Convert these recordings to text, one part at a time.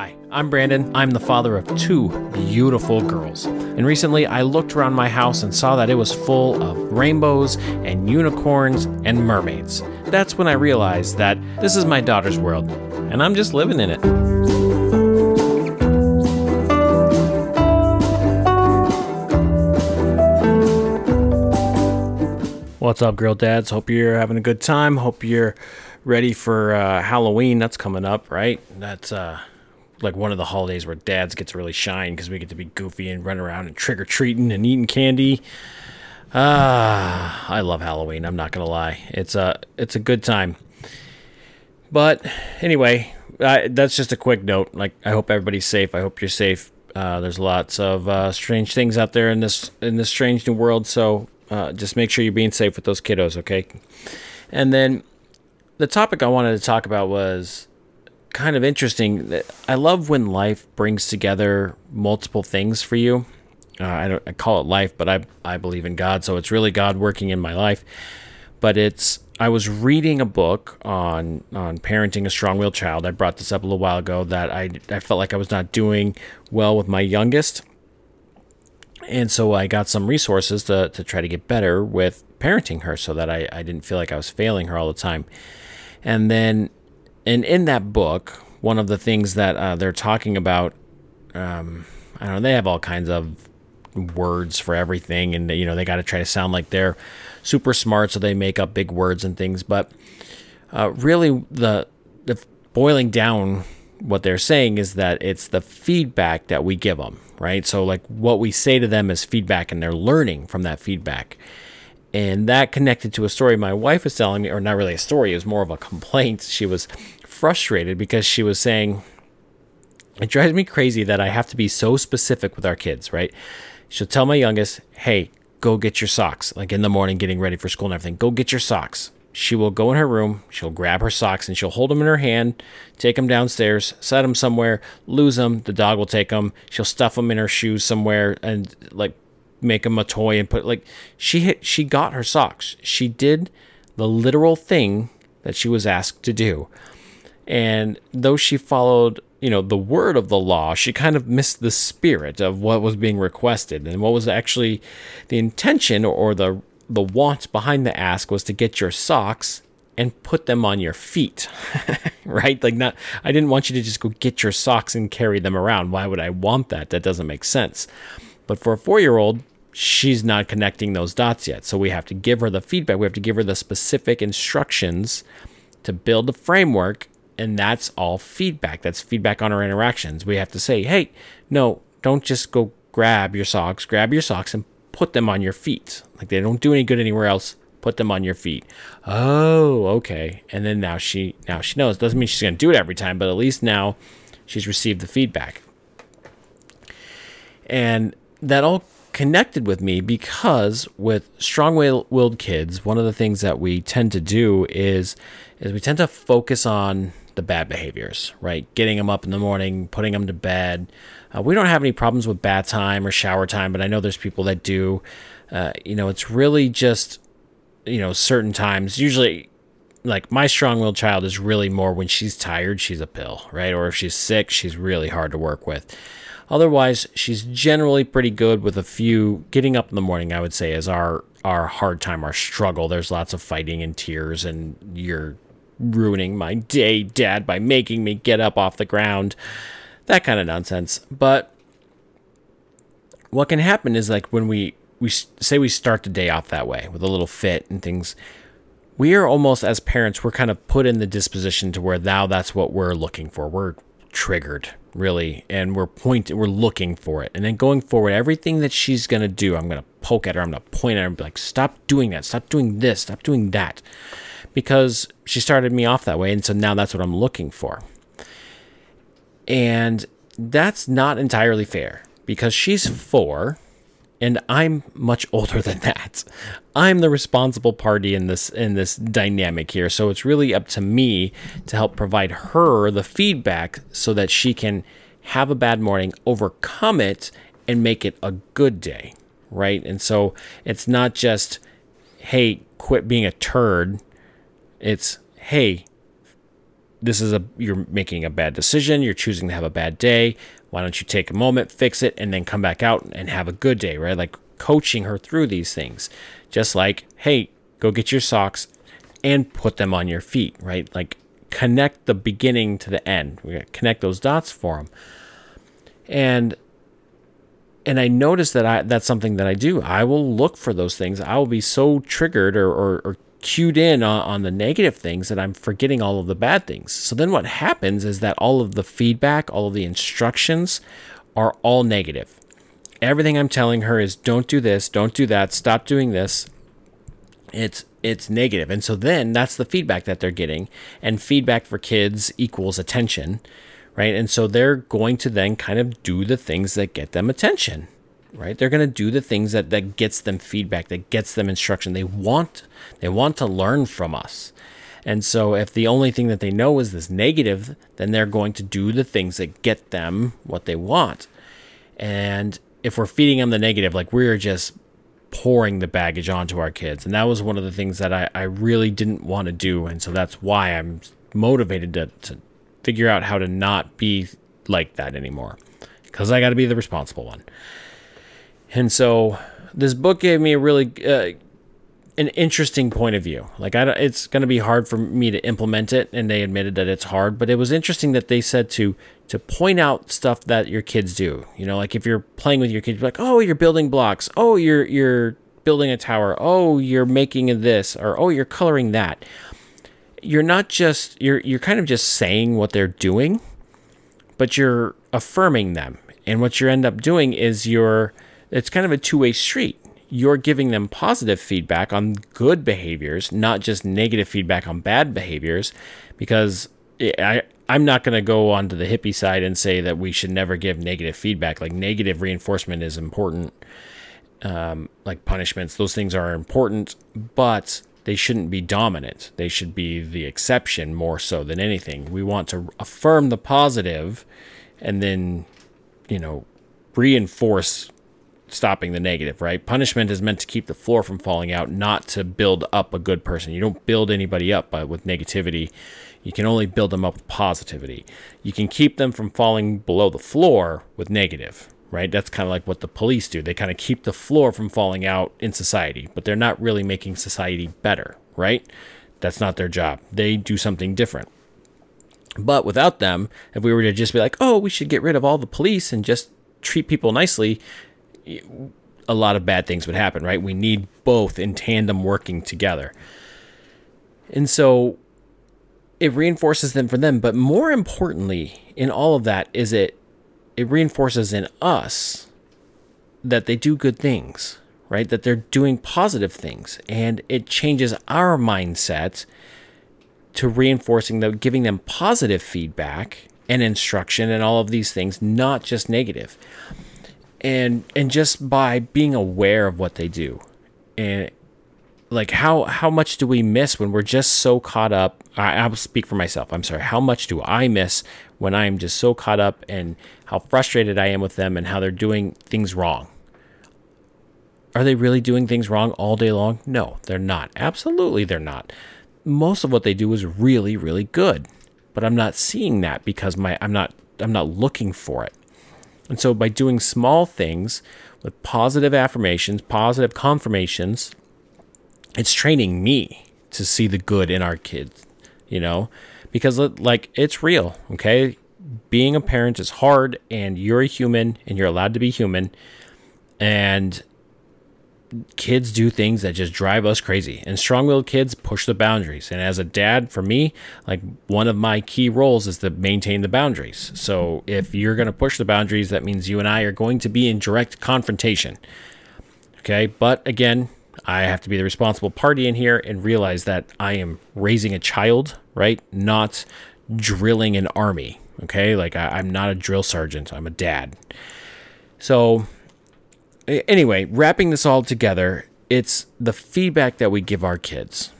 Hi, I'm Brandon. I'm the father of two beautiful girls. And recently I looked around my house and saw that it was full of rainbows and unicorns and mermaids. That's when I realized that this is my daughter's world, and I'm just living in it. What's up, girl dads? Hope you're having a good time. Hope you're ready for uh, Halloween. That's coming up, right? That's uh, like one of the holidays where dads get to really shine because we get to be goofy and run around and trick or treating and eating candy. Ah, I love Halloween. I'm not gonna lie. It's a it's a good time. But anyway, I, that's just a quick note. Like, I hope everybody's safe. I hope you're safe. Uh, there's lots of uh, strange things out there in this in this strange new world. So uh, just make sure you're being safe with those kiddos, okay? And then the topic I wanted to talk about was kind of interesting. I love when life brings together multiple things for you. Uh, I don't I call it life, but I I believe in God, so it's really God working in my life. But it's I was reading a book on on parenting a strong-willed child. I brought this up a little while ago that I I felt like I was not doing well with my youngest. And so I got some resources to, to try to get better with parenting her so that I, I didn't feel like I was failing her all the time. And then, and in that book, one of the things that uh, they're talking about, um, I don't know, they have all kinds of words for everything. And, you know, they got to try to sound like they're super smart. So they make up big words and things. But uh, really, the, the boiling down what they're saying is that it's the feedback that we give them, right? So, like, what we say to them is feedback, and they're learning from that feedback. And that connected to a story my wife was telling me, or not really a story, it was more of a complaint. She was frustrated because she was saying, It drives me crazy that I have to be so specific with our kids, right? She'll tell my youngest, Hey, go get your socks, like in the morning, getting ready for school and everything. Go get your socks she will go in her room, she'll grab her socks and she'll hold them in her hand, take them downstairs, set them somewhere, lose them, the dog will take them, she'll stuff them in her shoes somewhere and like make them a toy and put like she hit she got her socks. She did the literal thing that she was asked to do. And though she followed, you know, the word of the law, she kind of missed the spirit of what was being requested and what was actually the intention or the the want behind the ask was to get your socks and put them on your feet, right? Like, not, I didn't want you to just go get your socks and carry them around. Why would I want that? That doesn't make sense. But for a four year old, she's not connecting those dots yet. So we have to give her the feedback. We have to give her the specific instructions to build a framework. And that's all feedback. That's feedback on our interactions. We have to say, hey, no, don't just go grab your socks, grab your socks and put them on your feet. Like they don't do any good anywhere else. Put them on your feet. Oh, okay. And then now she now she knows. Doesn't mean she's gonna do it every time, but at least now she's received the feedback. And that all connected with me because with strong-willed kids, one of the things that we tend to do is is we tend to focus on the bad behaviors, right? Getting them up in the morning, putting them to bed. Uh, we don't have any problems with bath time or shower time, but I know there's people that do. Uh, you know, it's really just, you know, certain times. Usually, like my strong-willed child is really more when she's tired, she's a pill, right? Or if she's sick, she's really hard to work with. Otherwise, she's generally pretty good with a few. Getting up in the morning, I would say, is our our hard time, our struggle. There's lots of fighting and tears, and you're ruining my day, Dad, by making me get up off the ground. That kind of nonsense. But what can happen is like when we we say we start the day off that way with a little fit and things we are almost as parents we're kind of put in the disposition to where now that's what we're looking for we're triggered really and we're pointing we're looking for it. And then going forward everything that she's going to do i'm going to poke at her i'm going to point at her and be like stop doing that. Stop doing this. Stop doing that. Because she started me off that way and so now that's what i'm looking for. And that's not entirely fair because she's four and I'm much older than that. I'm the responsible party in this in this dynamic here. So it's really up to me to help provide her the feedback so that she can have a bad morning, overcome it and make it a good day, right? And so it's not just hey, quit being a turd. It's hey, this is a you're making a bad decision, you're choosing to have a bad day. Why don't you take a moment, fix it, and then come back out and have a good day, right? Like coaching her through these things. Just like, hey, go get your socks and put them on your feet, right? Like connect the beginning to the end. We connect those dots for them. And and I notice that I that's something that I do. I will look for those things. I will be so triggered or, or, or cued in on, on, the negative things that I'm forgetting all of the bad things. So then what happens is that all of the feedback, all of the instructions are all negative. Everything I'm telling her is don't do this, don't do that, stop doing this. It's it's negative. And so then that's the feedback that they're getting. And feedback for kids equals attention, right? And so they're going to then kind of do the things that get them attention right? They're going to do the things that that gets them feedback that gets them instruction. They want they want to learn from us. And so if the only thing that they know is this negative then they're going to do the things that get them what they want. And if we're feeding them the negative like we're just pouring the baggage onto our kids. And that was one of the things that i, I really didn't want to do. And so that's why i'm motivated to, to figure out how to not be like that anymore. Because i got to be the responsible one and so this book gave me a really uh, an interesting point of view. Like I, it's going to be hard for me to implement it, and they admitted that it's hard. But it was interesting that they said to to point out stuff that your kids do. You know, like if you're playing with your kids, like, oh, you're building blocks. Oh, you're you're building a tower. Oh, you're making this, or oh, you're coloring that. You're not just you're you're kind of just saying what they're doing, but you're affirming them. And what you end up doing is you're it's kind of a two way street. You're giving them positive feedback on good behaviors, not just negative feedback on bad behaviors, because I, I'm not going to go onto the hippie side and say that we should never give negative feedback. Like negative reinforcement is important, um, like punishments, those things are important, but they shouldn't be dominant. They should be the exception more so than anything. We want to affirm the positive and then, you know, reinforce stopping the negative, right? Punishment is meant to keep the floor from falling out, not to build up a good person. You don't build anybody up by, with negativity. You can only build them up with positivity. You can keep them from falling below the floor with negative, right? That's kind of like what the police do. They kind of keep the floor from falling out in society, but they're not really making society better, right? That's not their job. They do something different. But without them, if we were to just be like, oh, we should get rid of all the police and just treat people nicely, a lot of bad things would happen, right? We need both in tandem working together. And so it reinforces them for them, but more importantly in all of that is it it reinforces in us that they do good things, right? That they're doing positive things and it changes our mindset to reinforcing them, giving them positive feedback and instruction and all of these things, not just negative and and just by being aware of what they do. And like how how much do we miss when we're just so caught up? I, will speak for myself i'm sorry. How much do i miss when i'm just so caught up and how frustrated i am with them and how they're doing things wrong? Are they really doing things wrong all day long? No they're not. Absolutely they're not. Most of what they do is really really good but i'm not seeing that because my i'm not i'm not looking for it and so by doing small things with positive affirmations, positive confirmations, it's training me to see the good in our kids, you know? Because like it's real, okay? Being a parent is hard and you're a human and you're allowed to be human. And kids do things that just drive us crazy. And strong-willed kids push the boundaries. And as a dad for me like one of my key roles is to maintain the boundaries. So if you're going to push the boundaries that means you and i are going to be in direct confrontation. Okay but again i have to be the responsible party in here and realize that i am raising a child right? Not drilling an army. Okay like I, i'm not a drill sergeant i'm a dad. So anyway, wrapping this all together, it's the feedback that we give our kids,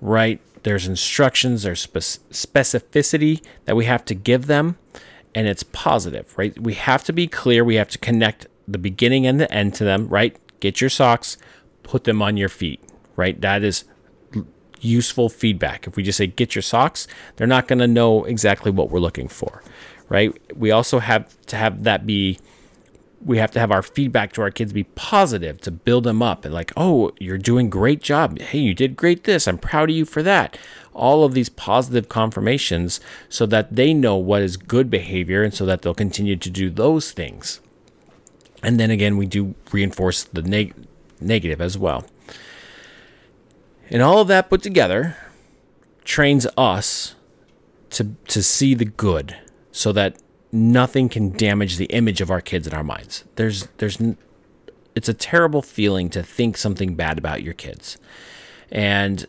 right? There's instructions, there's specificity that we have to give them, and it's positive, right? We have to be clear. We have to connect the beginning and the end to them, right? Get your socks, put them on your feet, right? That is useful feedback. If we just say get your socks, they're not going to know exactly what we're looking for, right? We also have to have that be we have to have our feedback to our kids be positive to build them up and like, "Oh, you're doing great job. Hey, you did great this. I'm proud of you for that." All of these positive confirmations so that they know what is good behavior and so that they'll continue to do those things. And then again, we do reinforce the neg- negative as well. And all of that put together trains us to to see the good so that nothing can damage the image of our kids in our minds. There's there's it's a terrible feeling to think something bad about your kids. And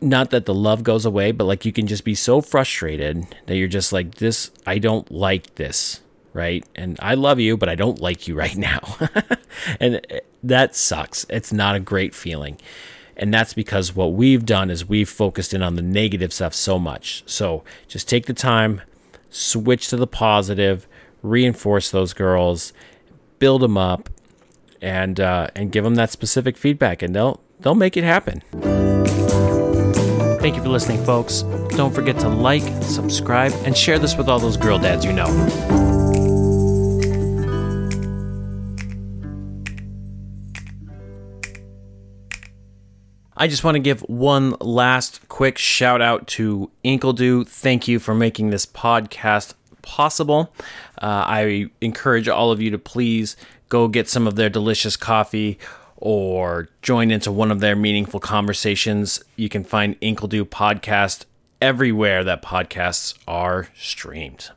not that the love goes away, but like you can just be so frustrated that you're just like this I don't like this, right? And I love you, but I don't like you right now. and eh, that sucks. It's not a great feeling. And that's because what we've done is we've focused in on the negative stuff so much. So just take the time, switch to the positive, reinforce those girls, build them up, and uh, and give them that specific feedback, and they'll they'll make it happen. Thank you for listening, folks. Don't forget to like, subscribe, and share this with all those girl dads you know. I just want to give one last quick shout out to Inkledo. Thank you for making this podcast possible. Uh, I encourage all of you to please go get some of their delicious coffee or join into one of their meaningful conversations. You can find Inkledo podcast everywhere that podcasts are streamed.